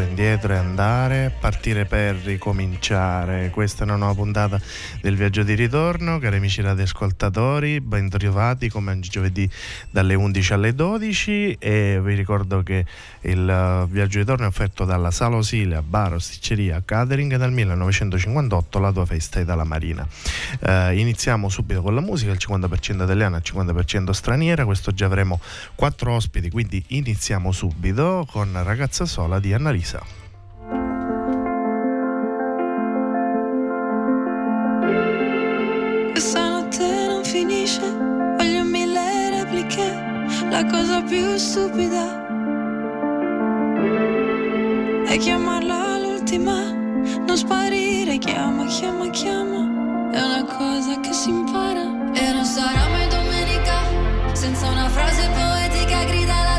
indietro e andare, partire per ricominciare. Questa è una nuova puntata del viaggio di ritorno, cari amici radioascoltatori, ben trovati come ogni giovedì dalle 11 alle 12 e vi ricordo che il uh, viaggio di ritorno è offerto dalla Sala Osilia, Bar, Osticceria, Catering dal 1958, la tua festa è dalla Marina. Uh, iniziamo subito con la musica, il 50% italiana, il 50% straniera, questo già avremo quattro ospiti, quindi iniziamo subito con Ragazza sola di Annalisa. Questa notte non finisce, voglio mille repliche, la cosa più stupida è chiamarla l'ultima, non sparire, chiama, chiama, chiama, è una cosa che si impara. E non sarà mai domenica senza una frase poetica gridala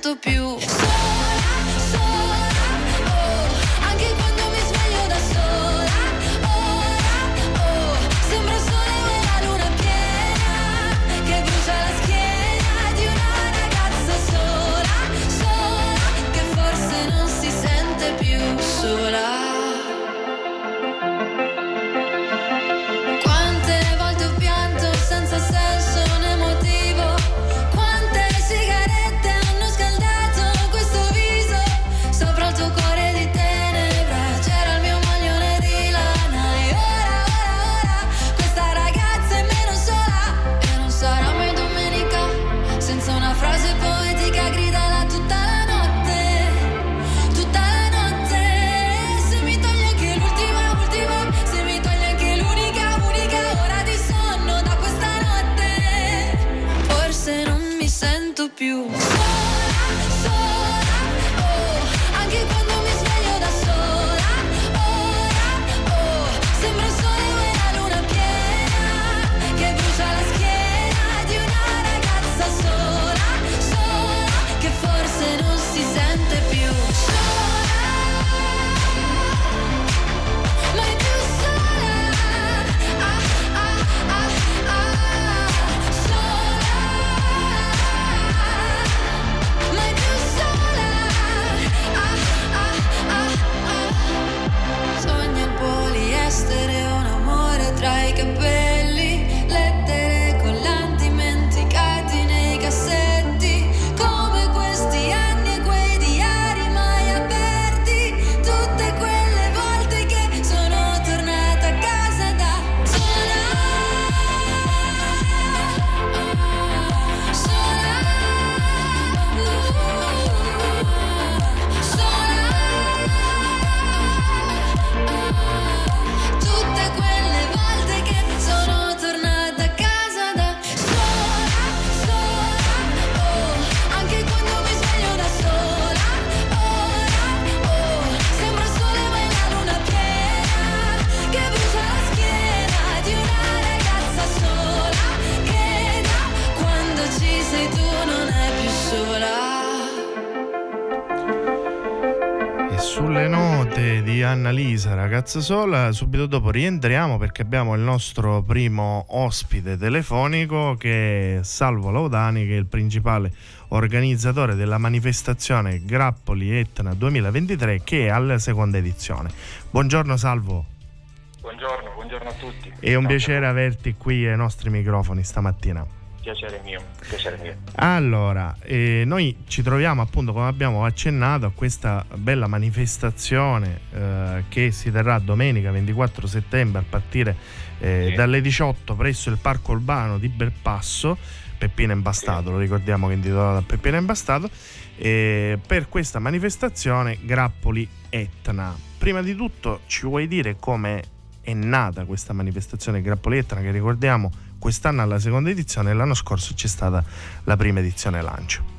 tutta Annalisa, ragazza sola. Subito dopo rientriamo perché abbiamo il nostro primo ospite telefonico che è Salvo Laudani, che è il principale organizzatore della manifestazione Grappoli Etna 2023 che è alla seconda edizione. Buongiorno Salvo. Buongiorno, buongiorno a tutti. È un piacere averti qui ai nostri microfoni stamattina piacere mio, piacere mio. Allora, eh, noi ci troviamo appunto, come abbiamo accennato, a questa bella manifestazione eh, che si terrà domenica 24 settembre a partire eh, sì. dalle 18 presso il Parco Urbano di Belpasso, Peppino Imbastato, sì. lo ricordiamo che è intitolato Peppino Imbastato, per questa manifestazione Grappoli Etna. Prima di tutto ci vuoi dire come è nata questa manifestazione Grappoli Etna che ricordiamo quest'anno alla seconda edizione e l'anno scorso c'è stata la prima edizione lancio.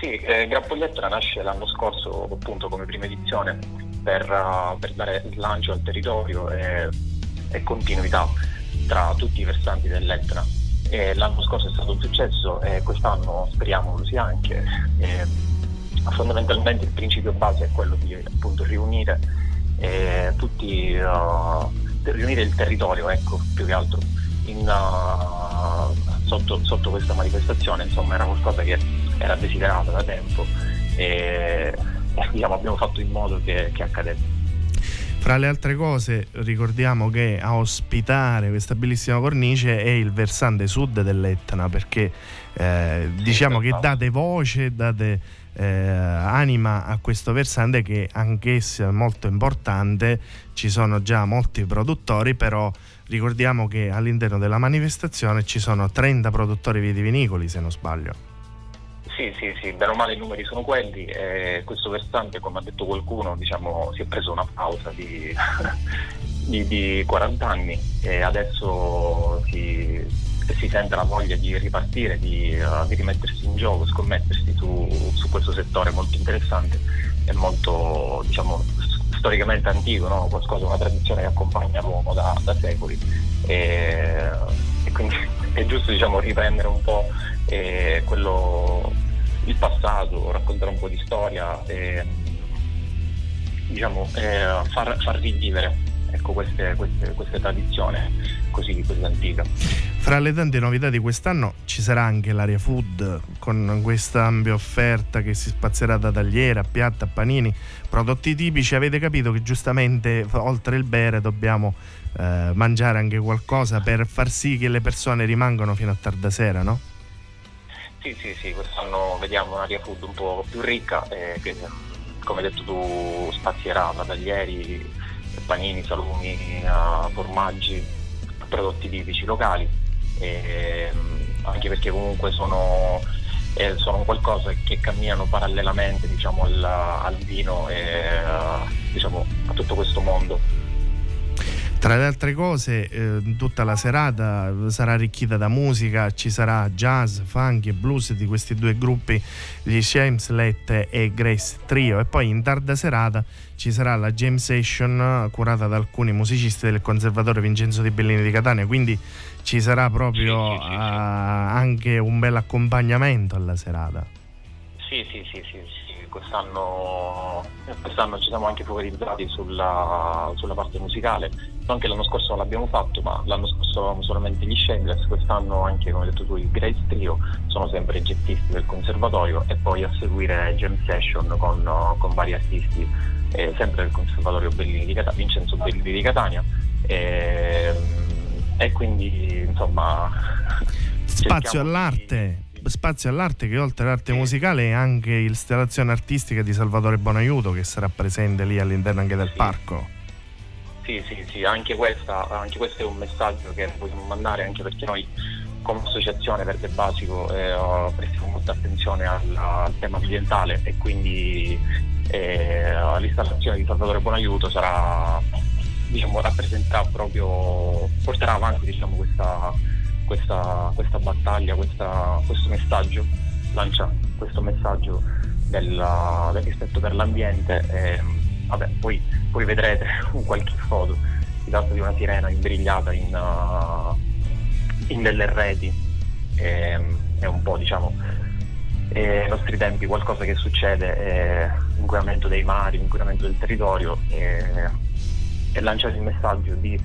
Sì, eh, Grappogliettra nasce l'anno scorso appunto come prima edizione per, uh, per dare slancio al territorio e, e, continuità tra tutti i versanti dell'Etna. E l'anno scorso è stato un successo e quest'anno speriamo lo sia anche. E, fondamentalmente il principio base è quello di appunto riunire eh, tutti, uh, riunire il territorio, ecco, più che altro, in, uh, sotto, sotto, questa manifestazione, insomma era qualcosa che era desiderato da tempo e, e diciamo, abbiamo fatto in modo che, che accadesse. Fra le altre cose ricordiamo che a ospitare questa bellissima cornice è il versante sud dell'Etna perché eh, diciamo che date voce, date eh, anima a questo versante che anch'esso è molto importante, ci sono già molti produttori però ricordiamo che all'interno della manifestazione ci sono 30 produttori vitivinicoli se non sbaglio. Sì, sì, sì, bene o male i numeri sono quelli. Eh, questo versante, come ha detto qualcuno, diciamo, si è preso una pausa di, di, di 40 anni e adesso si, si, sente la voglia di ripartire, di, uh, di rimettersi in gioco, scommettersi su, su, questo settore molto interessante e molto, diciamo, storicamente antico, no? qualcosa, una tradizione che accompagna l'uomo da, da secoli. E, e, quindi è giusto diciamo, riprendere un po' eh, quello il passato, raccontare un po' di storia e diciamo, eh, far, far, rivivere ecco, queste, queste, queste tradizioni così, così antiche. Fra le tante novità di quest'anno ci sarà anche l'area food con questa ampia offerta che si spazierà da tagliera, piatta, panini, prodotti tipici. Avete capito che giustamente oltre il bere dobbiamo eh, mangiare anche qualcosa per far sì che le persone rimangano fino a tarda sera, no? Sì, sì, sì, quest'anno vediamo un'area food un po' più ricca eh, che come hai detto tu spazierà da taglieri, panini, salumi, formaggi, prodotti tipici locali, e, anche perché comunque sono, eh, sono, qualcosa che camminano parallelamente diciamo, al, al, vino e diciamo, a tutto questo mondo tra le altre cose, eh, tutta la serata sarà arricchita da musica, ci sarà jazz, funk e blues di questi due gruppi, gli James Lett e Grace Trio, e poi in tarda serata ci sarà la jam session curata da alcuni musicisti del Conservatorio Vincenzo di Bellini di Catania, quindi ci sarà proprio sì, sì, sì, uh, anche un bel accompagnamento alla serata. Sì, sì, sì, sì, Quest'anno, quest'anno, ci siamo anche focalizzati sulla, sulla parte musicale non che l'anno scorso non l'abbiamo fatto, ma l'anno scorso avevamo solamente gli Shameless, quest'anno anche, come hai detto tu, i Grace Trio, sono sempre gettisti del conservatorio e poi a seguire jam session con, con vari artisti, eh, sempre del conservatorio Bellini di Catania, Vincenzo Bellini di Catania. E, e quindi, insomma... Spazio all'arte. Di spazio all'arte che oltre all'arte musicale è anche l'installazione artistica di Salvatore Bonaiuto che sarà presente lì all'interno anche del sì. parco. Sì, sì, sì, anche, questa, anche questo è un messaggio che vogliamo mandare anche perché noi come associazione Verde Basico eh, prestiamo molta attenzione al, al, tema ambientale e quindi eh, l'installazione di Salvatore Buonaiuto sarà, diciamo, rappresenterà proprio, porterà avanti diciamo, questa, questa, questa, battaglia, questa, questo messaggio, lancia questo messaggio del, del rispetto per l'ambiente. E, vabbè, poi, poi vedrete un qualche foto, si tratta di una sirena imbrigliata in, uh, in delle reti, e, è un po' diciamo ai nostri tempi qualcosa che succede è inquinamento dei mari, inquinamento del territorio e, e lanciare il messaggio di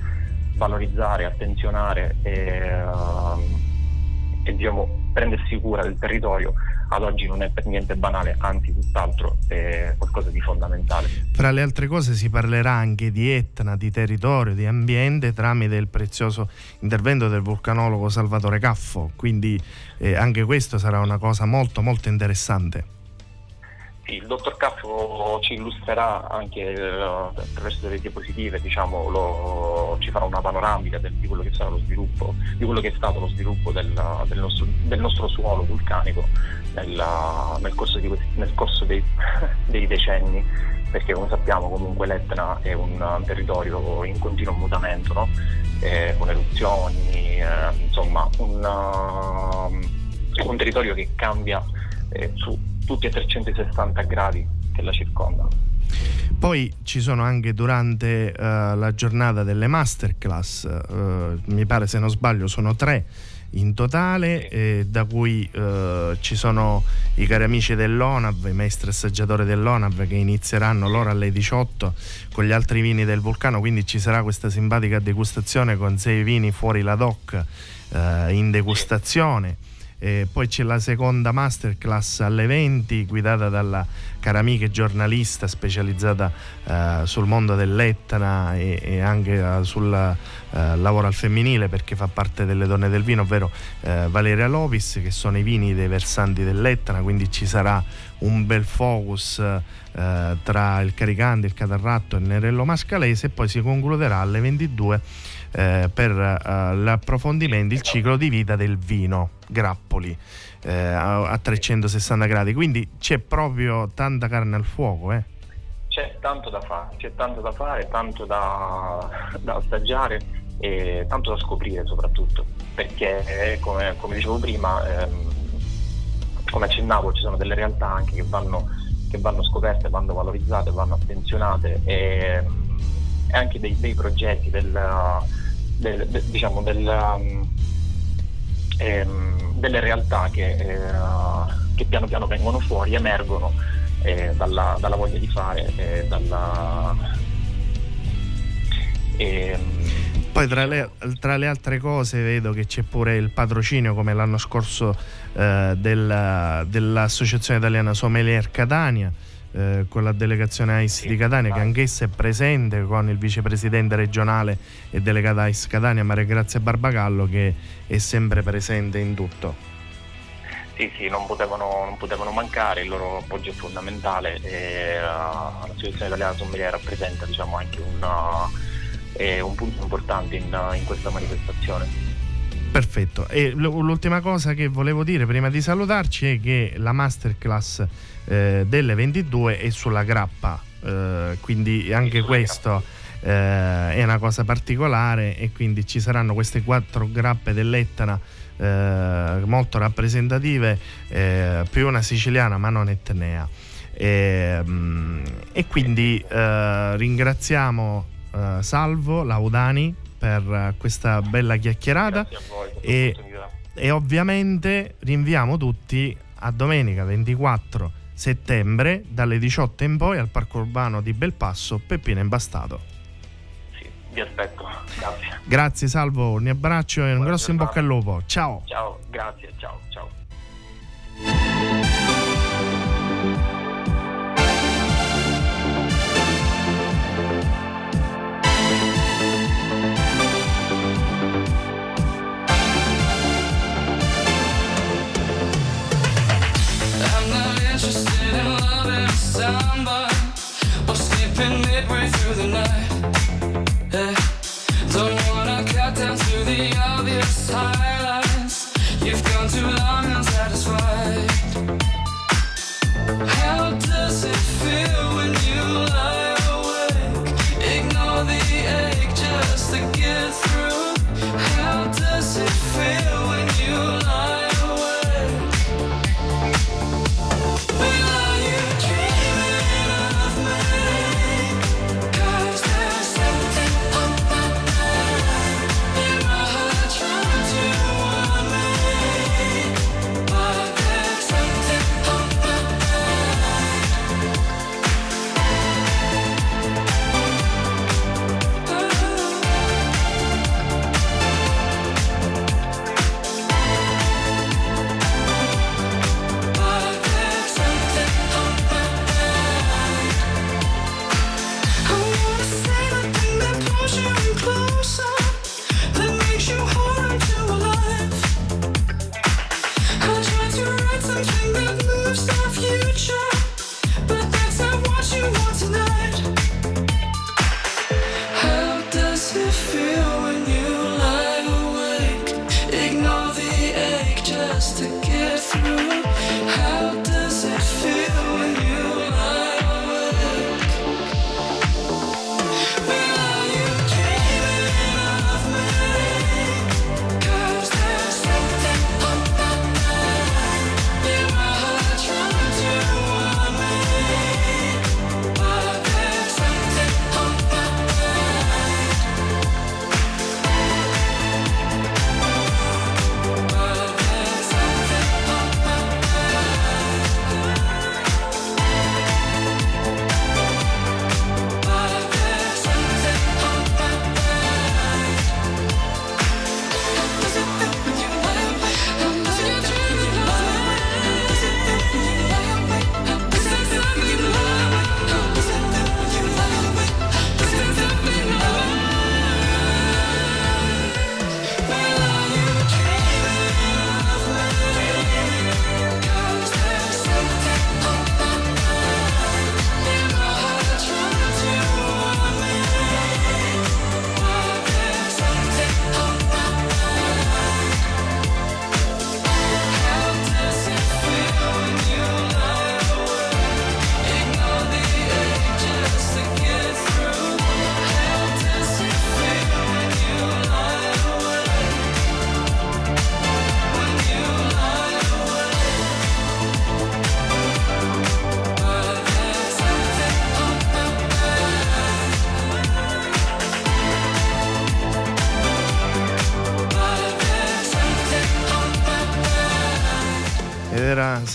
valorizzare, attenzionare e, uh, e diciamo, prendersi cura del territorio ad oggi non è per niente banale, anzi tutt'altro è qualcosa di fondamentale. Fra le altre cose si parlerà anche di Etna, di territorio, di ambiente tramite il prezioso intervento del vulcanologo Salvatore Caffo, quindi eh, anche questo sarà una cosa molto molto interessante. Il dottor Caffo ci illustrerà anche uh, attraverso delle diapositive, diciamo, lo, ci farà una panoramica del, di quello che sarà lo sviluppo, di quello che è stato lo sviluppo del, del, nostro, del nostro, suolo vulcanico nella, nel corso, di, nel corso dei, dei, decenni, perché come sappiamo comunque l'Etna è un territorio in continuo mutamento, no? eh, con eruzioni, eh, insomma un, uh, un territorio che cambia eh, su tutti a 360 gradi che la circondano. Poi ci sono anche durante uh, la giornata delle masterclass, uh, mi pare se non sbaglio sono tre in totale, eh, da cui eh, ci sono i cari amici dell'ONAV, i maestri assaggiatori dell'ONAV che inizieranno loro alle 18 con gli altri vini del vulcano, quindi ci sarà questa simpatica degustazione con sei vini fuori la DOC eh, in degustazione. E poi c'è la seconda masterclass alle 20 guidata dalla cara amica e giornalista specializzata eh, sul mondo dell'Etna e, e anche eh, sul eh, lavoro al femminile perché fa parte delle donne del vino, ovvero eh, Valeria Lovis che sono i vini dei versanti dell'Etna, quindi ci sarà un bel focus eh, tra il Caricante, il Catarratto e il Nerello Mascalese e poi si concluderà alle 22 eh, per eh, l'approfondimento, il ciclo di vita del vino Grappoli eh, a, a, 360 gradi. Quindi c'è proprio tanta carne al fuoco. Eh. C'è tanto da fare, c'è tanto da fare, tanto da, da assaggiare e tanto da scoprire soprattutto, perché come, come dicevo prima, ehm, come accennavo, ci sono delle realtà anche che vanno, che vanno scoperte, vanno valorizzate, vanno attenzionate e, e anche dei, dei progetti del, del, de, diciamo del, um, ehm, delle realtà che, eh, che, piano piano vengono fuori, emergono eh, dalla, dalla, voglia di fare, eh, dalla, ehm, poi tra le, tra le, altre cose vedo che c'è pure il patrocinio come l'anno scorso eh, della, dell'Associazione Italiana Sommelier Catania eh, con la delegazione AIS di Catania che anch'essa è presente con il vicepresidente regionale e delegata AIS Catania Maria Grazia Barbagallo che è sempre presente in tutto. Sì, sì, non potevano, non potevano mancare, il loro appoggio è fondamentale e uh, l'Associazione Italiana Sommelier rappresenta diciamo, anche una, eh, un punto importante in, in questa manifestazione. Perfetto, e l'ultima cosa che volevo dire prima di salutarci è che la masterclass eh, delle 22 è sulla grappa, eh, quindi anche questo eh, è una cosa particolare e quindi ci saranno queste quattro grappe dell'Etna eh, molto rappresentative, eh, più una siciliana ma non etnea. E, mm, e quindi eh, ringraziamo Salvo Laudani per questa bella chiacchierata e, e ovviamente rinviamo tutti a domenica 24 settembre dalle 18 in poi al Parco Urbano di Belpasso, Peppino Imbastato. Sì, vi aspetto, grazie. Grazie Salvo, un abbraccio e un Buona grosso giornata. in bocca al lupo. Ciao. Ciao, grazie, ciao, ciao.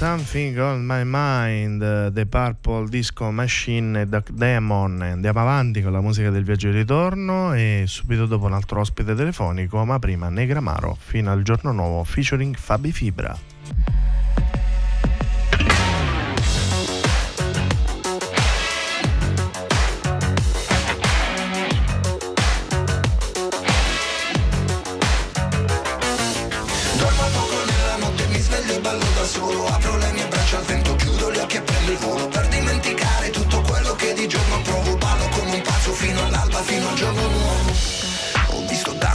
Something on My Mind, The Purple Disco Machine e Demon. Andiamo avanti con la musica del viaggio di ritorno e subito dopo un altro ospite telefonico, ma prima Negramaro fino al giorno nuovo featuring Fabi Fibra.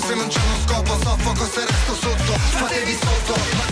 Se non c'è uno scopo Soffoco se resto sotto. Fatevi sotto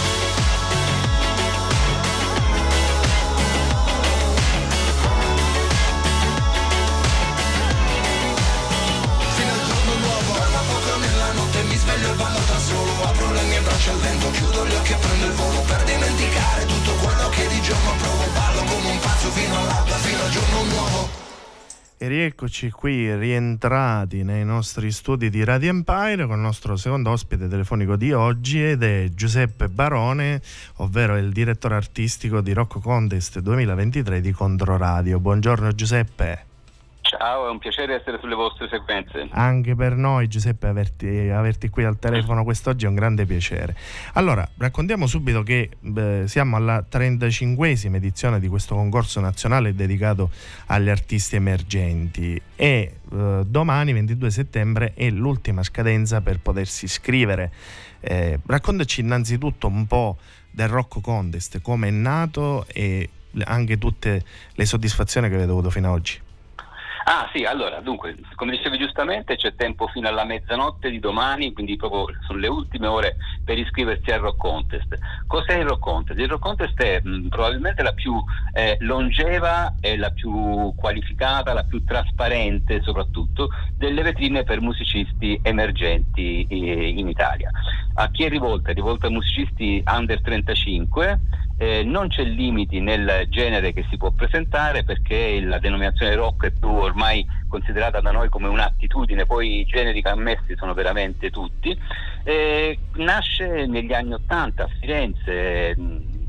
Apro le mie braccia al vento, chiudo gli occhi e prendo il volo Per dimenticare tutto quello che di giorno provo Ballo come un pazzo fino all'alba, fino al giorno nuovo E rieccoci qui rientrati nei nostri studi di Radio Empire con il nostro secondo ospite telefonico di oggi ed è Giuseppe Barone, ovvero il direttore artistico di Rocco Contest 2023 di Controradio. Buongiorno Giuseppe. Ciao, è un piacere essere sulle vostre sequenze. Anche per noi Giuseppe averti, averti qui al telefono quest'oggi è un grande piacere. Allora, raccontiamo subito che beh, siamo alla 35esima edizione di questo concorso nazionale dedicato agli artisti emergenti e eh, domani 22 settembre è l'ultima scadenza per potersi iscrivere. Eh, raccontaci innanzitutto un po' del Rocco Contest, come è nato e anche tutte le soddisfazioni che avete avuto fino ad oggi. Ah sì, allora, dunque, come dicevi giustamente, c'è tempo fino alla mezzanotte di domani, quindi proprio sono le ultime ore per iscriversi al Rock Contest. Cos'è il Rock Contest? Il Rock Contest è mh, probabilmente la più eh, longeva e la più qualificata, la più trasparente soprattutto delle vetrine per musicisti emergenti eh, in Italia. A chi è rivolta? È rivolta a musicisti under 35 eh, non c'è limiti nel genere che si può presentare perché la denominazione rock è più ormai considerata da noi come un'attitudine, poi i generi ammessi sono veramente tutti. Eh, nasce negli anni Ottanta a Firenze.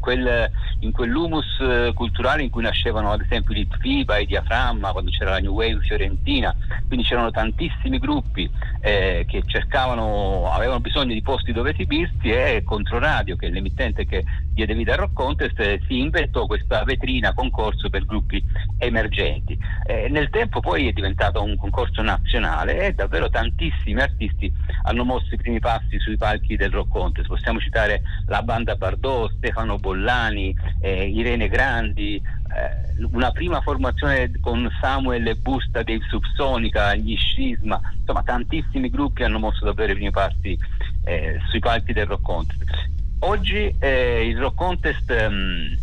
Quel, in quell'humus eh, culturale in cui nascevano ad esempio i FIBA, i Diaframma, quando c'era la New Wave fiorentina, quindi c'erano tantissimi gruppi eh, che cercavano, avevano bisogno di posti dove esibirsi e Controradio, che è l'emittente che diede vita al Rock Contest, si inventò questa vetrina concorso per gruppi emergenti. Eh, nel tempo poi è diventato un concorso nazionale e davvero tantissimi artisti hanno mosso i primi passi sui palchi del Rock Contest. Possiamo citare la banda Bardot, Stefano Bollani, eh, Irene Grandi, eh, una prima formazione con Samuel Busta dei Subsonica, gli Scisma, insomma tantissimi gruppi hanno mosso davvero i primi passi eh, sui palchi del Rock Contest. Oggi eh, il Rock Contest um,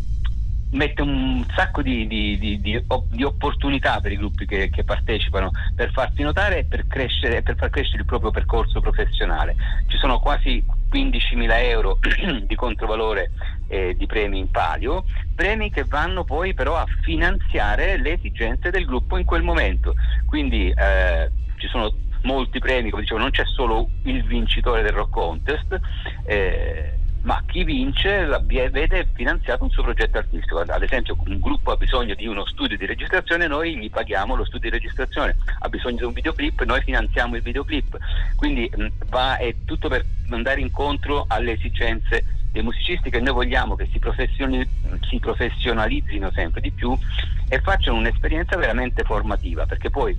mette un sacco di, di, di, di, opportunità per i gruppi che, che, partecipano per farsi notare e per, crescere, per far crescere il proprio percorso professionale. Ci sono quasi 15.000 euro di controvalore eh, di premi in palio, premi che vanno poi però a finanziare le esigenze del gruppo in quel momento. Quindi eh, ci sono molti premi, come dicevo, non c'è solo il vincitore del rock contest. Eh, ma chi vince vede finanziato un suo progetto artistico. Ad esempio un gruppo ha bisogno di uno studio di registrazione, noi gli paghiamo lo studio di registrazione, ha bisogno di un videoclip, noi finanziamo il videoclip. Quindi va, è tutto per andare incontro alle esigenze dei musicisti che noi vogliamo che si, si professionalizzino sempre di più e facciano un'esperienza veramente formativa, perché poi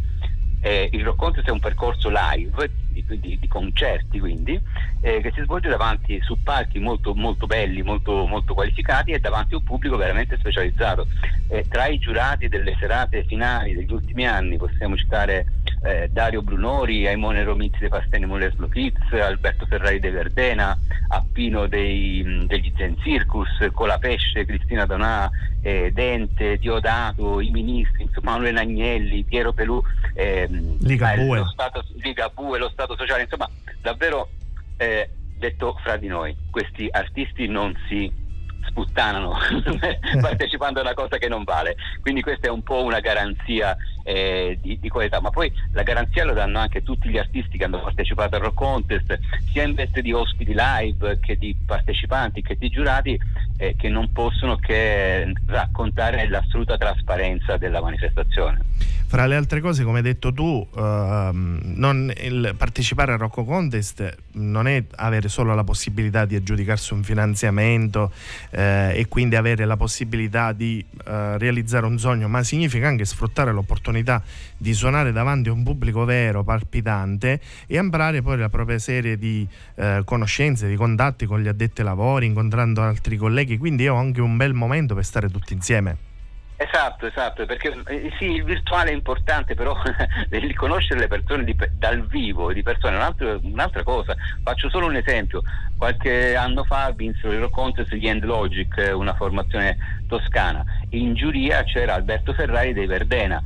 eh, il Rock è un percorso live di, di, di concerti quindi eh, che si svolge davanti su palchi molto, molto belli, molto, molto, qualificati e davanti a un pubblico veramente specializzato. Eh, tra i giurati delle serate finali degli ultimi anni possiamo citare eh, Dario Brunori, Aimone Romizzi dei Pasteni Muller Kids, Alberto Ferrari de Verdena, Appino dei, degli Zen Circus, Colapesce, Cristina Donà, eh, Dente, Diodato, i ministri, Manuel Agnelli, Piero Pelù, ehm, Ligabue. Lo stato, Ligabue, lo Stato sociale, insomma davvero eh, detto fra di noi, questi artisti non si sputtanano partecipando a una cosa che non vale. Quindi questa è un po' una garanzia eh, di, di, qualità, ma poi la garanzia lo danno anche tutti gli artisti che hanno partecipato al Rock Contest, sia in veste di ospiti live che di partecipanti che di giurati, eh, che non possono che raccontare l'assoluta trasparenza della manifestazione. Fra le altre cose, come hai detto tu, uh, il, partecipare al Rocco Contest non è avere solo la possibilità di aggiudicarsi un finanziamento eh, e quindi avere la possibilità di uh, realizzare un sogno, ma significa anche sfruttare l'opportunità di suonare davanti a un pubblico vero, palpitante e ampliare poi la propria serie di uh, conoscenze, di contatti con gli addetti ai lavori, incontrando altri colleghi. Quindi è anche un bel momento per stare tutti insieme. Esatto, esatto, perché eh, sì, il virtuale è importante, però conoscere le persone di, dal vivo, di persone, è un un'altra cosa. Faccio solo un esempio. Qualche anno fa vinsero il Contest gli End Logic, una formazione toscana. In giuria c'era Alberto Ferrari dei Verdena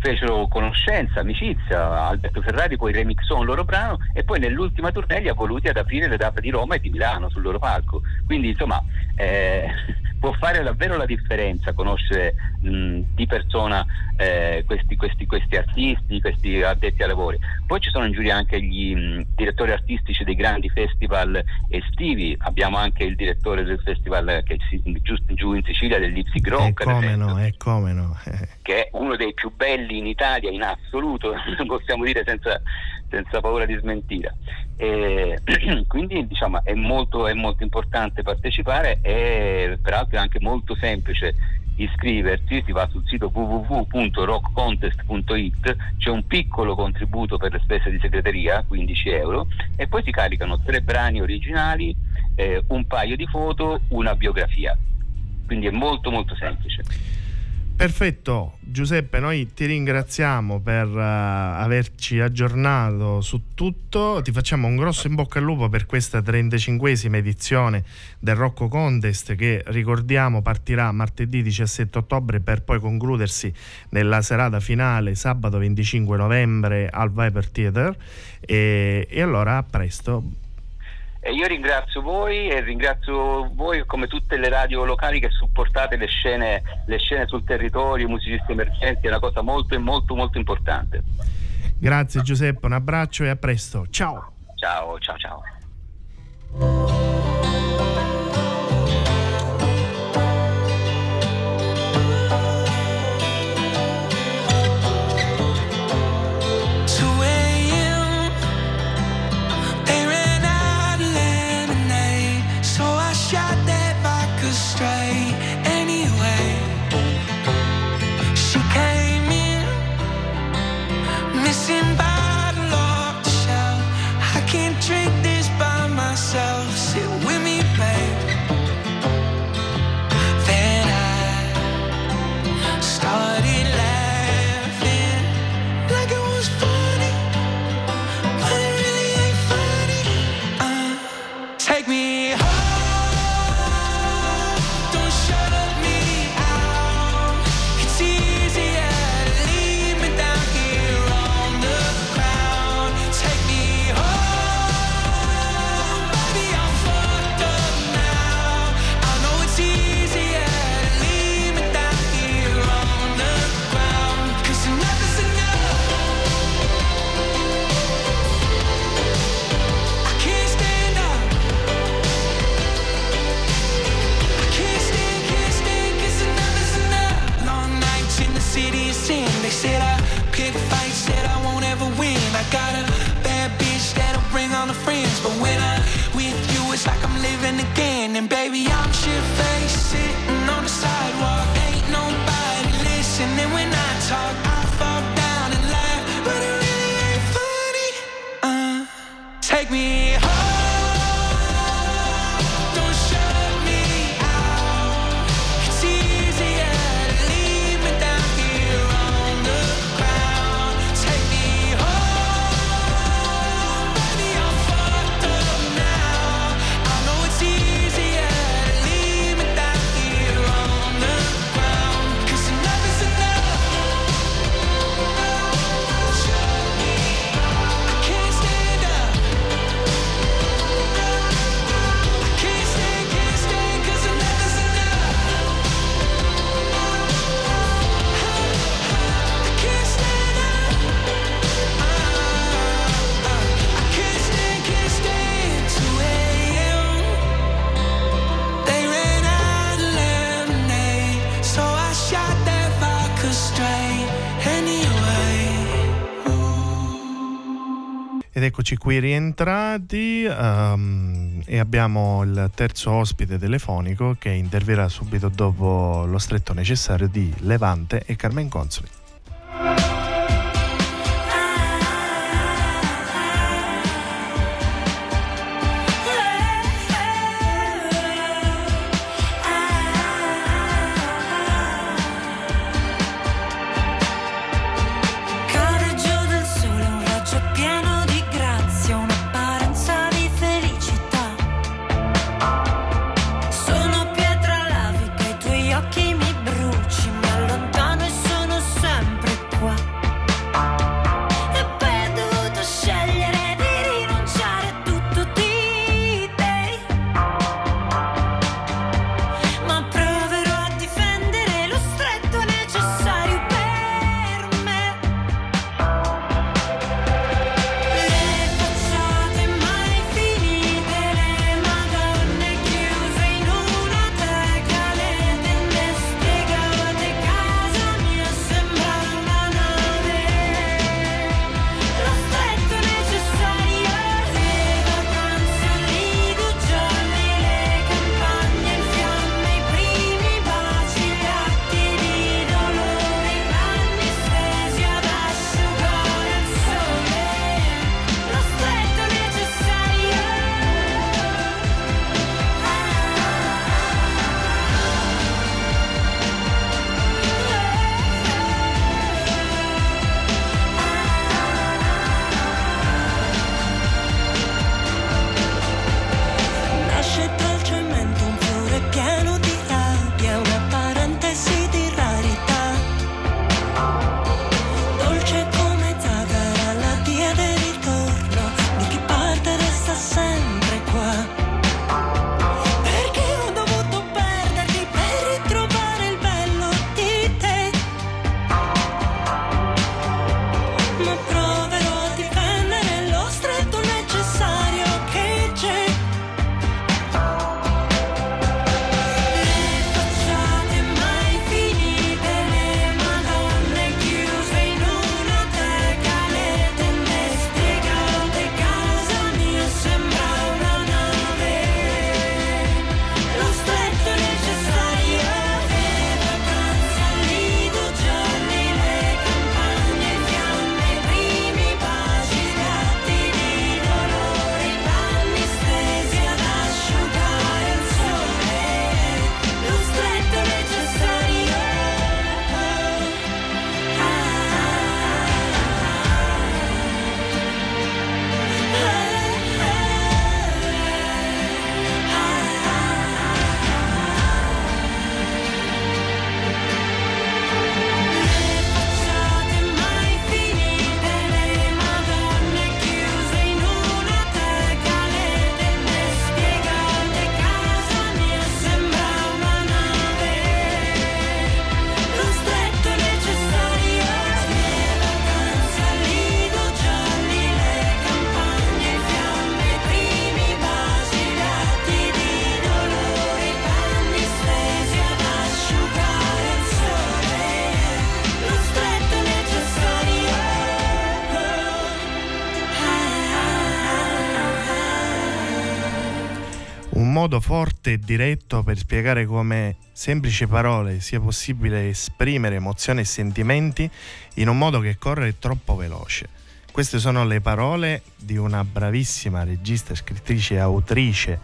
fecero conoscenza, amicizia, Alberto Ferrari poi remixò un loro brano e poi nell'ultima tournée li ha voluti ad aprire le date di Roma e di Milano sul loro palco. Quindi insomma eh, può fare davvero la differenza conoscere mh, di persona eh, questi, questi, questi, artisti, questi addetti ai lavori. Poi ci sono in giuria anche gli mh, direttori artistici dei grandi festival estivi, abbiamo anche il direttore del festival che si, giusto giù in Sicilia dell'Ipsy Rock, e come no, e come no. che è uno dei più belli in Italia in assoluto, possiamo dire senza, senza paura di smentita. E, quindi diciamo, è, molto, è molto importante partecipare e peraltro è anche molto semplice iscriversi, si va sul sito www.rockcontest.it, c'è un piccolo contributo per le spese di segreteria, 15 euro, e poi si caricano tre brani originali, eh, un paio di foto, una biografia. Quindi è molto molto semplice. Perfetto, Giuseppe, noi ti ringraziamo per uh, averci aggiornato su tutto, ti facciamo un grosso in bocca al lupo per questa 35esima edizione del Rocco Contest che ricordiamo partirà martedì 17 ottobre per poi concludersi nella serata finale sabato 25 novembre al Viper Theater. E, e allora a presto. E io ringrazio voi e ringrazio voi come tutte le radio locali che supportate le scene, le scene sul territorio, i musicisti emergenti, è una cosa molto molto molto importante. Grazie Giuseppe, un abbraccio e a presto. Ciao. Ciao, ciao, ciao. Ed eccoci qui rientrati um, e abbiamo il terzo ospite telefonico che interverrà subito dopo lo stretto necessario di Levante e Carmen Consoli. Modo forte e diretto per spiegare come semplici parole sia possibile esprimere emozioni e sentimenti in un modo che corre troppo veloce. Queste sono le parole di una bravissima regista, scrittrice e autrice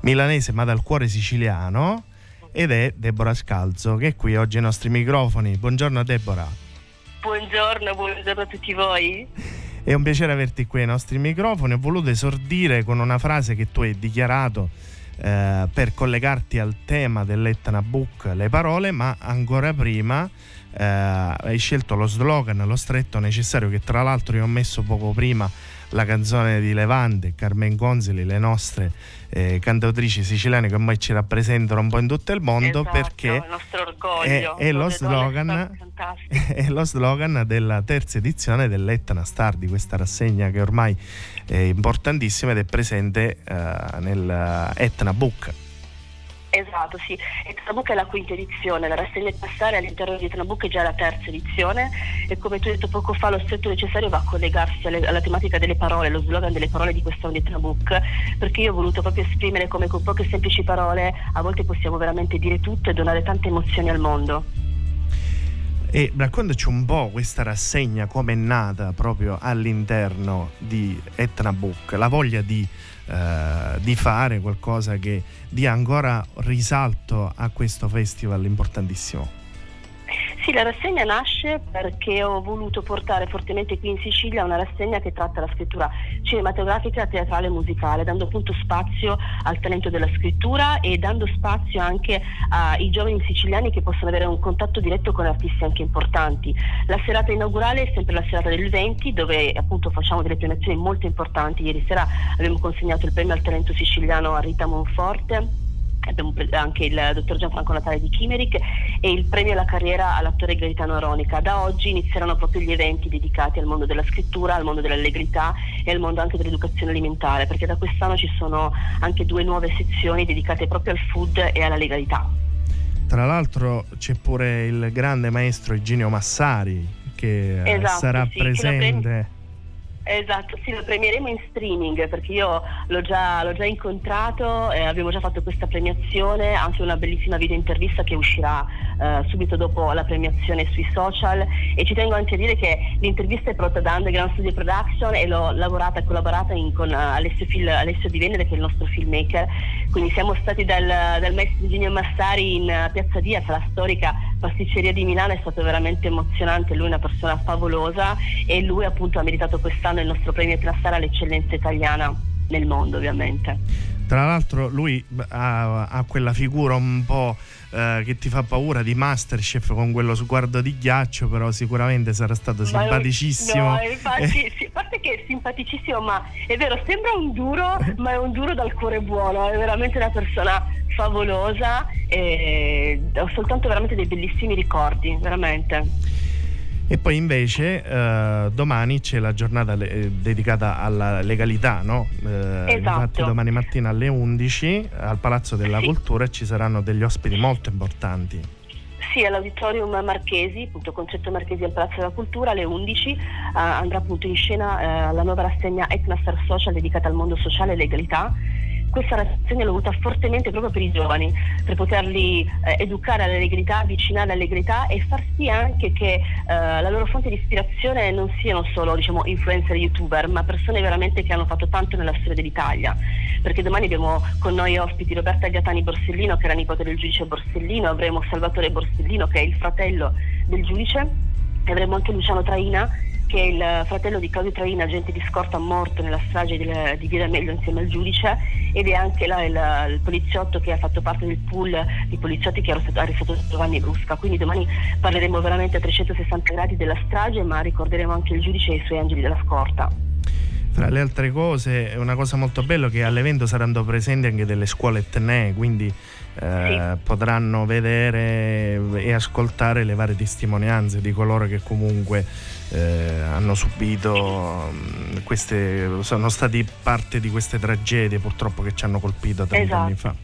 milanese ma dal cuore siciliano ed è Deborah Scalzo che è qui oggi ai nostri microfoni. Buongiorno Deborah. Buongiorno, buongiorno a tutti voi. È un piacere averti qui ai nostri microfoni. Ho voluto esordire con una frase che tu hai dichiarato eh, per collegarti al tema dell'Etna Book, le parole, ma ancora prima eh, hai scelto lo slogan, lo stretto necessario, che tra l'altro io ho messo poco prima la canzone di Levante, Carmen Gonzili, le nostre eh, cantautrici siciliane che ormai ci rappresentano un po' in tutto il mondo Esatto, perché il nostro orgoglio. è, è lo slogan, è lo slogan della terza edizione dell'Etna Star, di questa rassegna che ormai è importantissima ed è presente eh, nel Etna Book. Esatto, sì. E Trabuc è la quinta edizione, la rassegna passare all'interno di Trabuc è già la terza edizione e come tu hai detto poco fa lo stretto necessario va a collegarsi alle- alla tematica delle parole, lo slogan delle parole di quest'anno di Trabuc, perché io ho voluto proprio esprimere come con poche semplici parole a volte possiamo veramente dire tutto e donare tante emozioni al mondo. E raccontaci un po' questa rassegna, come è nata proprio all'interno di Etna la voglia di, eh, di fare qualcosa che dia ancora risalto a questo festival importantissimo. Sì, la rassegna nasce perché ho voluto portare fortemente qui in Sicilia una rassegna che tratta la scrittura cinematografica, teatrale e musicale, dando appunto spazio al talento della scrittura e dando spazio anche ai giovani siciliani che possono avere un contatto diretto con artisti anche importanti. La serata inaugurale è sempre la serata del 20 dove appunto facciamo delle premiazioni molto importanti. Ieri sera abbiamo consegnato il premio al talento siciliano a Rita Monforte abbiamo pre- anche il dottor Gianfranco Natale di Chimeric e il premio alla carriera all'attore Gaetano Aronica. Da oggi inizieranno proprio gli eventi dedicati al mondo della scrittura, al mondo dell'allegrità e al mondo anche dell'educazione alimentare, perché da quest'anno ci sono anche due nuove sezioni dedicate proprio al food e alla legalità. Tra l'altro c'è pure il grande maestro Eugenio Massari che eh, Esatto, sarà sì, presente. Esatto, sì, lo premieremo in streaming perché io l'ho già, l'ho già incontrato, eh, abbiamo già fatto questa premiazione, anche una bellissima video intervista che uscirà eh, subito dopo la premiazione sui social. E ci tengo anche a dire che l'intervista è prodotta da Underground Studio Production e l'ho lavorata e collaborata in- con eh, Alessio, Fil- Alessio Di Venere che è il nostro filmmaker, quindi siamo stati dal, dal maestro Eugenio Massari in eh, Piazza Diaz, la storica pasticceria di Milano, è stato veramente emozionante, lui è una persona favolosa e lui appunto ha meritato quest'anno il nostro premio Trastara all'eccellenza italiana nel mondo ovviamente. Tra l'altro lui ha, ha quella figura un po' eh, che ti fa paura di Masterchef con quello sguardo di ghiaccio, però sicuramente sarà stato Ma simpaticissimo. No, infatti, sì, a parte che è simpaticissimo, ma è vero, sembra un duro, ma è un duro dal cuore buono, è veramente una persona favolosa e ho soltanto veramente dei bellissimi ricordi, veramente. E poi invece eh, domani c'è la giornata le- eh, dedicata alla legalità, no? Eh, Esatto. Infatti domani mattina alle 11 al Palazzo della Sì. Cultura ci saranno degli ospiti molto importanti. Sì, all'Auditorium Marchesi, appunto Concetto Marchesi al Palazzo della Cultura, alle 11 eh, andrà appunto in scena eh, la nuova rassegna Etnastar Social dedicata al mondo sociale e legalità. Questa rassegna l'ho voluta fortemente proprio per i giovani, per poterli eh, educare alla legalità, avvicinare alla legalità e far sì anche che eh, la loro fonte di ispirazione non siano solo diciamo, influencer youtuber, ma persone veramente che hanno fatto tanto nella storia dell'Italia. Perché domani abbiamo con noi ospiti Roberta Gattani Borsellino, che era nipote del giudice Borsellino, avremo Salvatore Borsellino, che è il fratello del giudice, e avremo anche Luciano Traina, che il fratello di Claudio Traina, agente di scorta morto nella strage del- di Via D'Amelio insieme al giudice, ed è anche la- il, il poliziotto che ha fatto parte del pool di poliziotti che ha arrestato, Giovanni Brusca. Quindi domani parleremo veramente a 360 gradi della strage, ma ricorderemo anche il giudice e i suoi angeli della scorta. Fra le altre cose, una cosa molto bella è che all'evento saranno presenti anche delle scuole etnee, quindi eh, potranno vedere e ascoltare le varie testimonianze di coloro che comunque eh, hanno subito mh, queste, sono stati parte di queste tragedie purtroppo che ci hanno colpito 30 anni fa.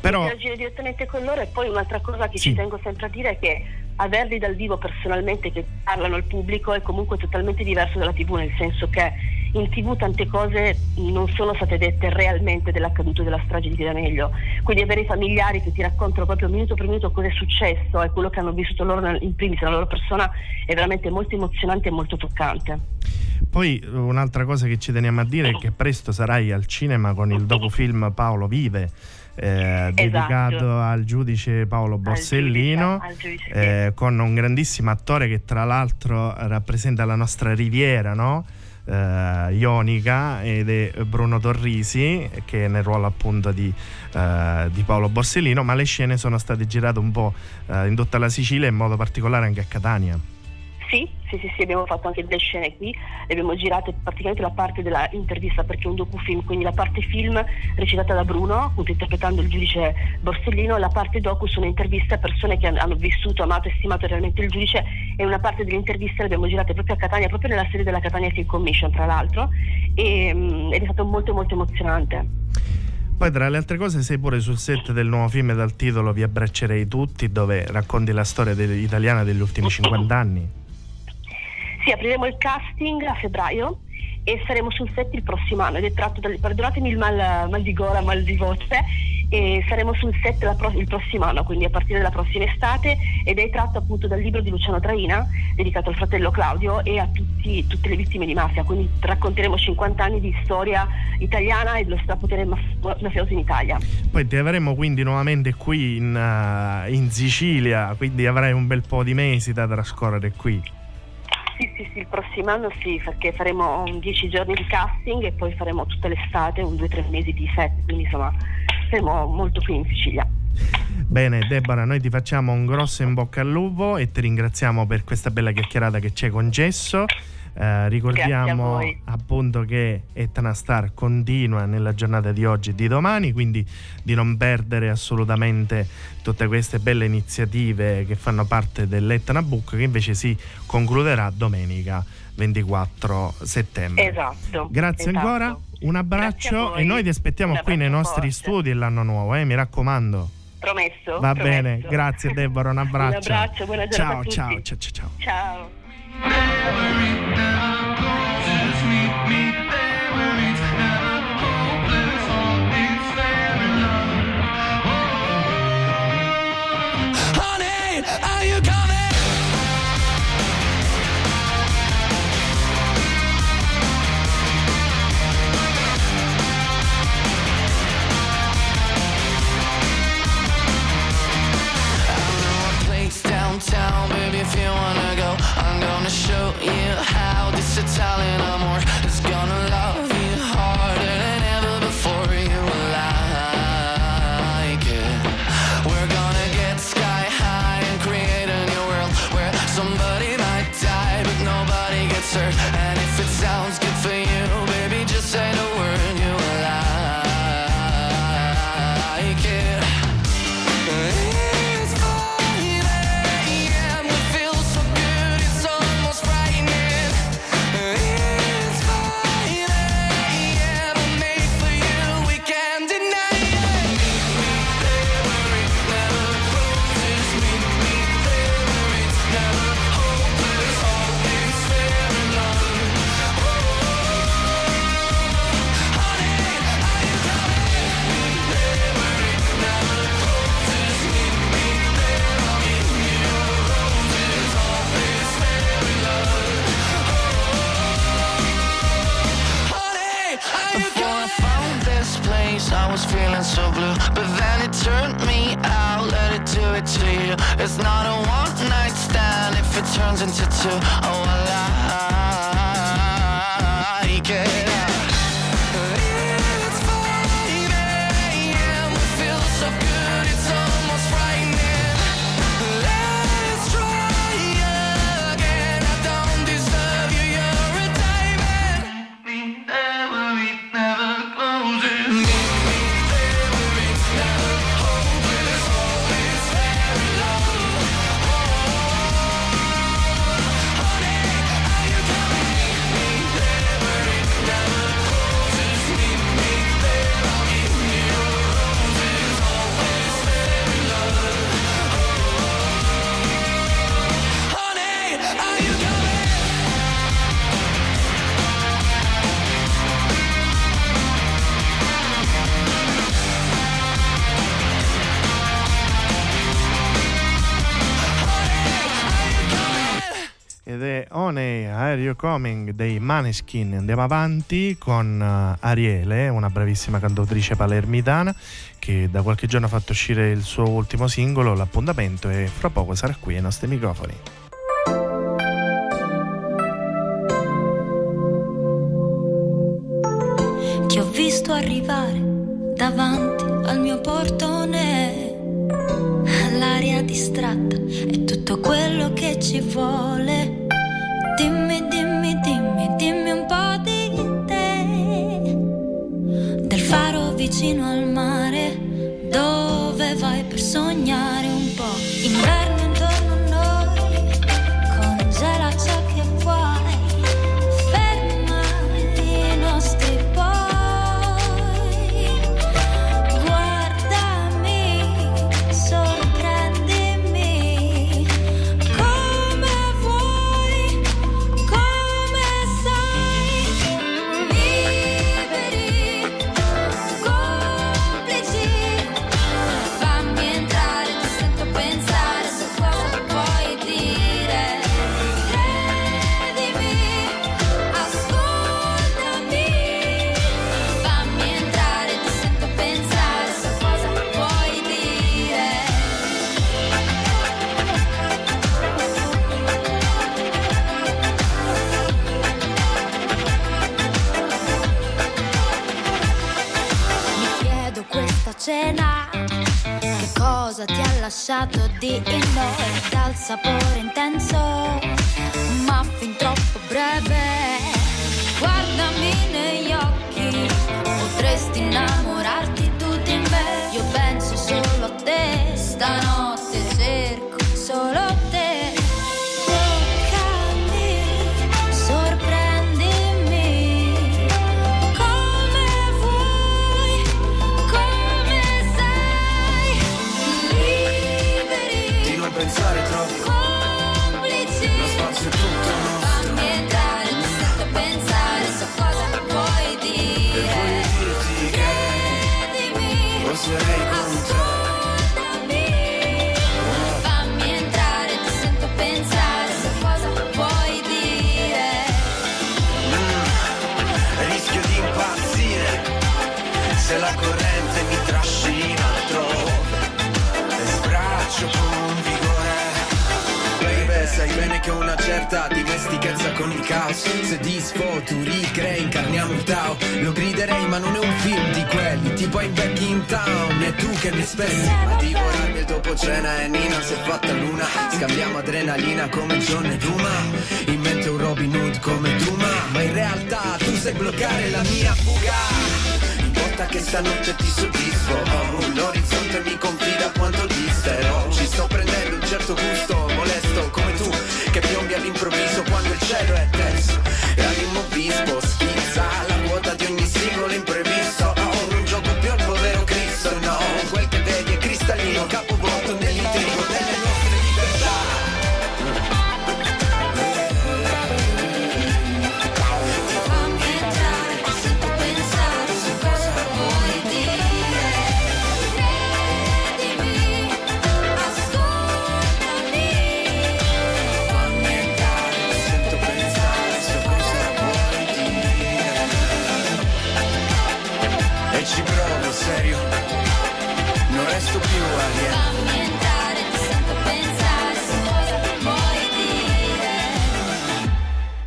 Però interagire direttamente con loro e poi un'altra cosa che Sì. ci tengo sempre a dire è che averli dal vivo personalmente che parlano al pubblico è comunque totalmente diverso dalla tv, nel senso che in tv tante cose non sono state dette realmente dell'accaduto della strage di D'Amelio, quindi avere i familiari che ti raccontano proprio minuto per minuto cosa è successo e quello che hanno vissuto loro in primis, la loro persona, è veramente molto emozionante e molto toccante. Poi un'altra cosa che ci teniamo a dire è che presto sarai al cinema con il docufilm Paolo Vive. Eh, dedicato Esatto. al giudice Paolo Borsellino Al giudice, al giudice, eh, con un grandissimo attore che tra l'altro rappresenta la nostra riviera no? Eh, ionica ed è Bruno Torrisi che è nel ruolo appunto di, eh, di Paolo Borsellino ma le scene sono state girate un po' eh, in tutta la Sicilia in modo particolare anche a Catania Sì, sì, sì, sì, abbiamo fatto anche delle scene qui, abbiamo girate praticamente la parte dell'intervista perché è un docufilm, quindi la parte film recitata da Bruno, appunto interpretando il giudice Borsellino, la parte docu sono interviste a persone che han- hanno vissuto, amato e stimato realmente il giudice e una parte delle interviste le abbiamo girate proprio a Catania, proprio nella sede della Catania Film Commission tra l'altro e, mm, ed è stato molto molto emozionante. Poi tra le altre cose sei pure sul set del nuovo film dal titolo Vi abbraccerei tutti dove racconti la storia italiana degli ultimi 50 anni. Sì, apriremo il casting a febbraio e saremo sul set il prossimo anno ed è tratto dal, perdonatemi il mal, mal di gola, mal di voce, e saremo sul set pro- il prossimo anno, quindi a partire dalla prossima estate ed è tratto appunto dal libro di Luciano Traina dedicato al fratello Claudio e a tutti- tutte le vittime di mafia, quindi racconteremo 50 anni di storia italiana e dello strapotere maf- mafioso in Italia. Poi ti avremo quindi nuovamente qui in, eh, in Sicilia, quindi avrai un bel po' di mesi da trascorrere qui. Sì, sì, sì, il prossimo anno sì, perché faremo un 10 giorni di casting e poi faremo tutta l'estate, un 2-3 mesi di set, quindi insomma saremo molto qui in Sicilia. Bene Deborah, noi ti facciamo un grosso in bocca al lupo e ti ringraziamo per questa bella chiacchierata che ci hai concesso. Eh, ricordiamo appunto che Etna Star continua nella giornata di oggi e di domani, quindi di non perdere assolutamente tutte queste belle iniziative che fanno parte dell'Etna Book che invece si concluderà domenica 24 settembre. Esatto. Grazie esatto. ancora, un abbraccio e noi ti aspettiamo Un qui nei nostri forte. studi l'anno nuovo, eh, mi raccomando. Promesso? Va promesso. bene, grazie Deborah, un abbraccio. Un abbraccio, buona giornata ciao, ciao, ciao, ciao, ciao. Ciao. Honey, Air, Are You Coming dei Maneskin. Andiamo avanti con uh, Ariele, una bravissima cantautrice palermitana che da qualche giorno ha fatto uscire il suo ultimo singolo, L'appuntamento, e fra poco sarà qui ai nostri microfoni. Ti ho visto arrivare davanti al mio portone. L'aria distratta è tutto quello che ci vuole. Vicino al mare, dove vai per sognare lasciato di noi dal sapore intenso sai bene che ho una certa dimestichezza con il caos. Se disfo, tu ricrei, incarniamo il Tao. Lo griderei, ma non è un film di quelli, tipo in back in town. E tu che mi aspetti? A divorarmi dopo cena e Nina si è fatta luna. Scambiamo adrenalina come John e Duma. In mente un Robin Hood come Duma. Ma in realtà tu sai bloccare la mia fuga. Importa che stanotte ti soddisfo children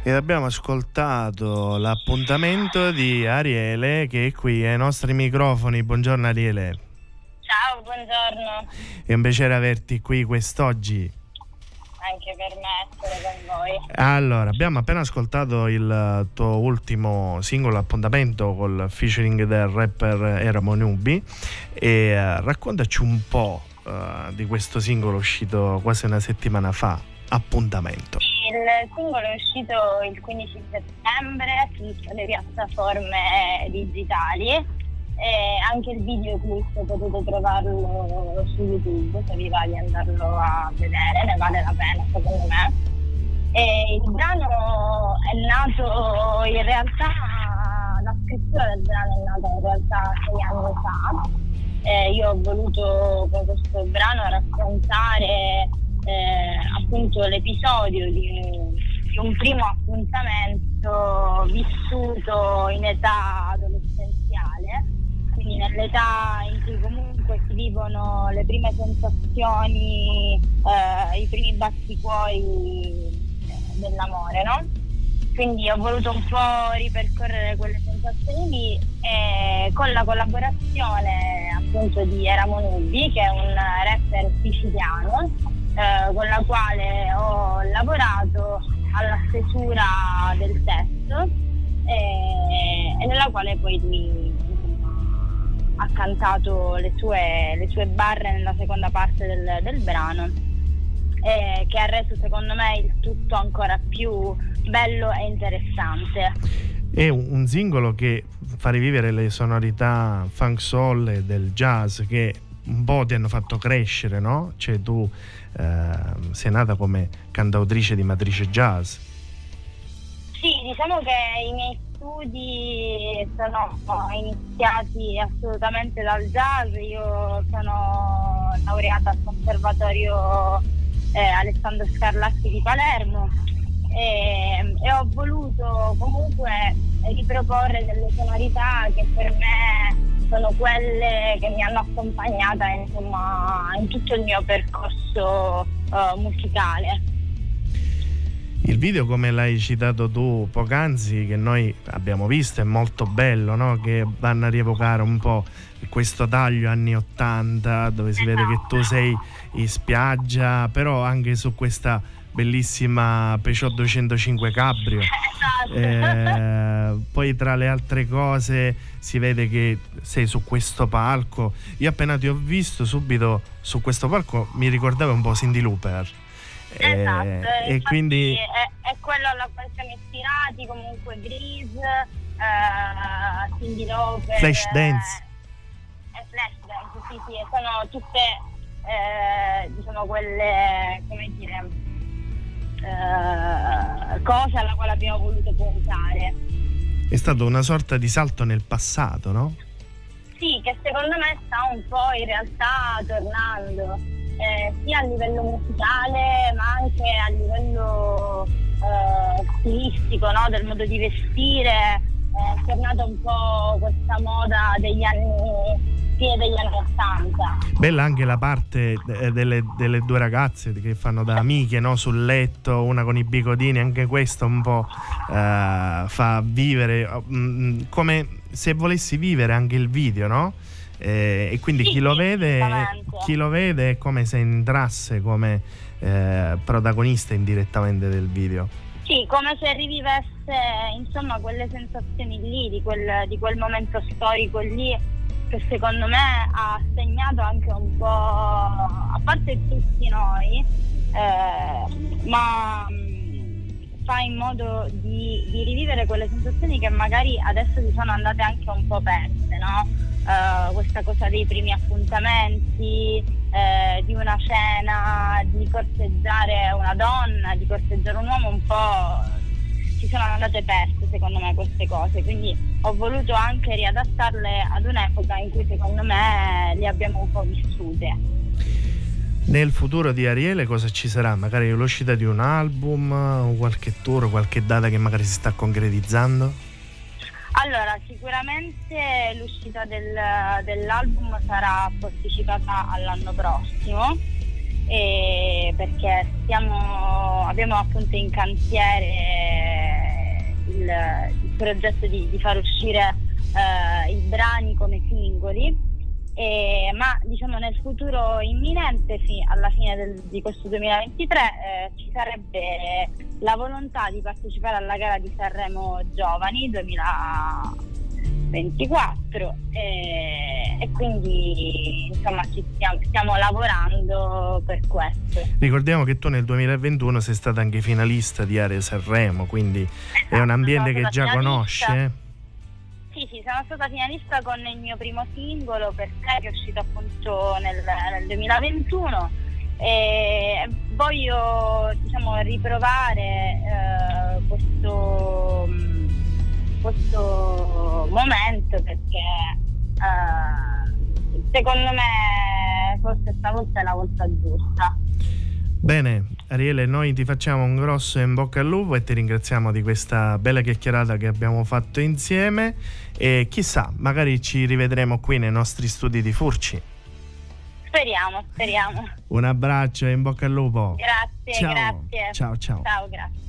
Ed abbiamo ascoltato l'appuntamento di Ariele che è qui ai nostri microfoni. Buongiorno Ariele, Ciao, buongiorno, è un piacere averti qui quest'oggi. anche per me essere con voi. Allora, abbiamo appena ascoltato il tuo ultimo singolo appuntamento col featuring del rapper Eramo Nubi e eh, raccontaci un po' eh, di questo singolo uscito quasi una settimana fa, Appuntamento. Il singolo è uscito il 15 settembre su tutte le piattaforme digitali e anche il videoclip potete trovarlo su YouTube se vi va di andarlo a vedere, ne vale la pena secondo me. E il brano è nato in realtà, la scrittura del brano è nata in realtà sei anni fa. Eh, io ho voluto con questo brano raccontare appunto l'episodio di, un primo appuntamento vissuto in età adolescenziale, quindi nell'età in cui comunque si vivono le prime sensazioni, eh, i primi batticuori dell'amore, no? Quindi ho voluto un po' ripercorrere quelle sensazioni lì e con la collaborazione appunto di Eramo Nubi, che è un rapper siciliano, eh, con la quale ho lavorato alla stesura del testo e, e nella quale poi lui ha cantato le sue, le sue, barre nella seconda parte del, del brano eh, che ha reso secondo me il tutto ancora più bello e interessante. È un singolo che fa rivivere le sonorità funk soul e del jazz che un po' ti hanno fatto crescere, no? Cioè tu eh, sei nata come cantautrice di matrice jazz. Sì, diciamo che i miei studi sono iniziati assolutamente dal jazz, io sono laureata al conservatorio eh, Alessandro Scarlatti di Palermo e, e, ho voluto comunque riproporre delle sonorità che per me sono quelle che mi hanno accompagnata insomma, in tutto il mio percorso uh, musicale. Il video, come l'hai citato tu poc'anzi, che noi abbiamo visto, è molto bello, no? che vanno a rievocare un po' questo taglio anni 80, dove si vede che tu sei in spiaggia, però anche su questa bellissima Peugeot 205 Cabrio. Esatto. Eh, poi tra le altre cose si vede che sei su questo palco. Io appena ti ho visto subito su questo palco mi ricordavo un po' Cindy Looper. Esatto, eh, e quindi è, è, quello alla quale siamo ispirati, comunque Grease, uh, Cindy Lauper. Flash Dance. Eh, flash Dance, sì, sì, sono tutte eh, diciamo quelle, come dire, eh, cose alla quale abbiamo voluto puntare. È stato una sorta di salto nel passato, no? Sì, che secondo me sta un po' in realtà tornando eh, sia a livello musicale ma anche a livello eh, stilistico, no? del modo di vestire. È tornata un po' questa moda degli anni fine degli anni 80. Bella anche la parte eh, delle, delle due ragazze che fanno da amiche no? sul letto, una con i bigodini, anche questo un po' uh, fa vivere um, come se volessi vivere anche il video, no? Eh, e quindi sì, chi, lo vede, chi, lo vede, è come se entrasse come eh, protagonista indirettamente del video. Sì, come se rivivesse insomma quelle sensazioni lì, di quel, di quel momento storico lì che secondo me ha segnato anche un po', a parte tutti noi, eh, ma mm, fa in modo di, di, rivivere quelle sensazioni che magari adesso si sono andate anche un po' perse, no? uh, questa cosa dei primi appuntamenti, eh, di una cena, di corteggiare una donna, di corteggiare un uomo, un po' ci sono andate perse secondo me queste cose, quindi ho voluto anche riadattarle ad un'epoca in cui secondo me le abbiamo un po' vissute. Nel futuro di Ariele cosa ci sarà? Magari l'uscita di un album, qualche tour, qualche data che magari si sta concretizzando? Allora, sicuramente l'uscita del, dell'album sarà posticipata all'anno prossimo perché stiamo, abbiamo appunto in cantiere il, il progetto di, di, far uscire eh, i brani come singoli. Eh, ma diciamo nel futuro imminente, alla fine del, di questo 2023, eh, ci sarebbe la volontà di partecipare alla gara di Sanremo Giovani 2024 eh, e quindi insomma ci stiamo, stiamo, lavorando per questo. Ricordiamo che tu nel 2021 sei stata anche finalista di Area Sanremo, quindi esatto, è un ambiente che già finalista. conosce. Sì, sì, sono stata finalista con il mio primo singolo per te che è uscito appunto nel, nel 2021 e voglio diciamo, riprovare eh, questo, questo, momento perché eh, secondo me forse stavolta è la volta giusta. Bene, Ariele, noi ti facciamo un grosso in bocca al lupo e ti ringraziamo di questa bella chiacchierata che abbiamo fatto insieme e chissà, magari ci rivedremo qui nei nostri studi di Furci. Speriamo, speriamo. Un abbraccio e in bocca al lupo. Grazie, Ciao. grazie. Ciao, ciao. Ciao, grazie.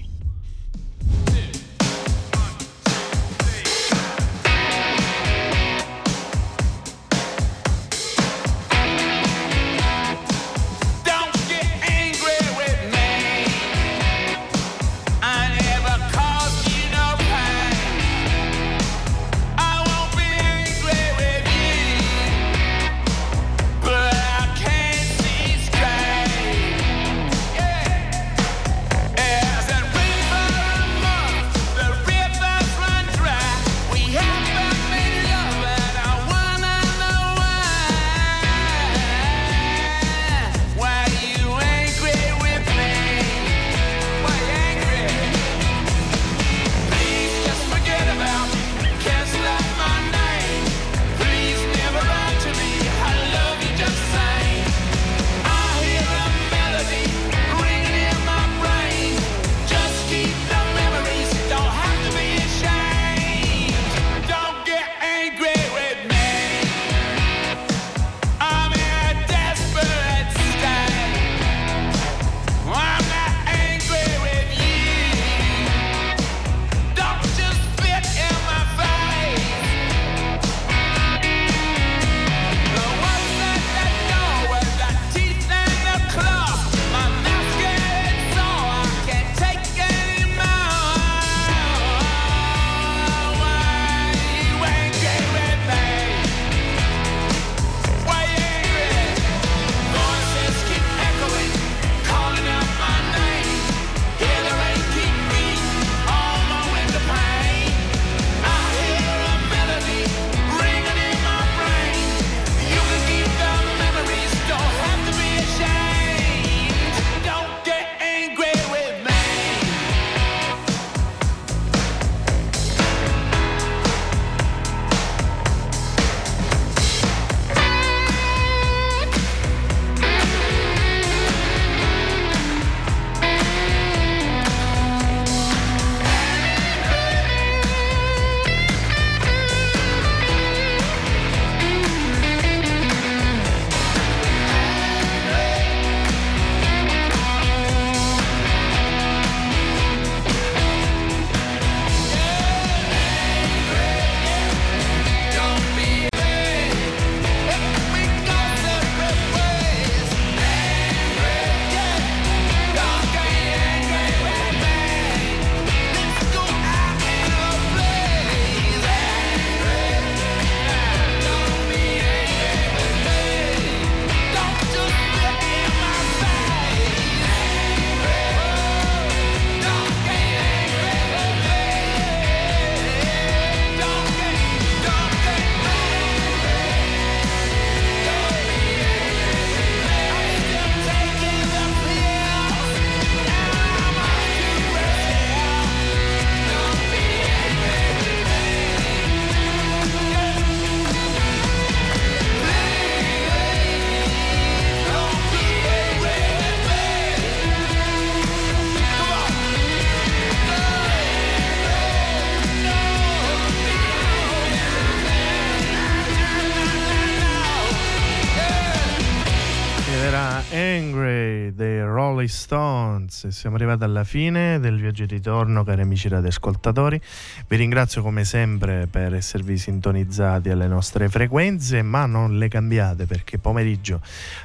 Stones. Siamo arrivati alla fine del viaggio di ritorno, cari amici radioascoltatori. Vi ringrazio come sempre per esservi sintonizzati alle nostre frequenze, ma non le cambiate perché pomeriggio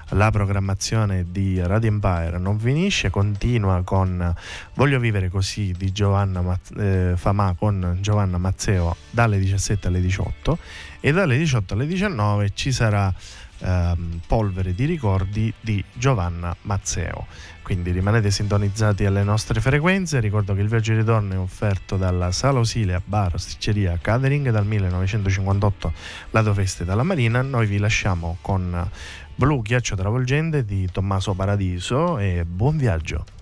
la programmazione di Radio Empire non finisce, continua con Voglio vivere così di Giovanna Maz- eh, Famà con Giovanna Mazzeo dalle 17 alle 18 e dalle 18 alle 19 ci sarà ehm, Polvere di ricordi di Giovanna Mazzeo. Quindi rimanete sintonizzati alle nostre frequenze. Ricordo che il viaggio di ritorno è offerto dalla Sala Osilia Bar Sticceria Catering dal 1958 Lato Feste dalla Marina. Noi vi lasciamo con Blu Ghiaccio Travolgente di Tommaso Paradiso e buon viaggio.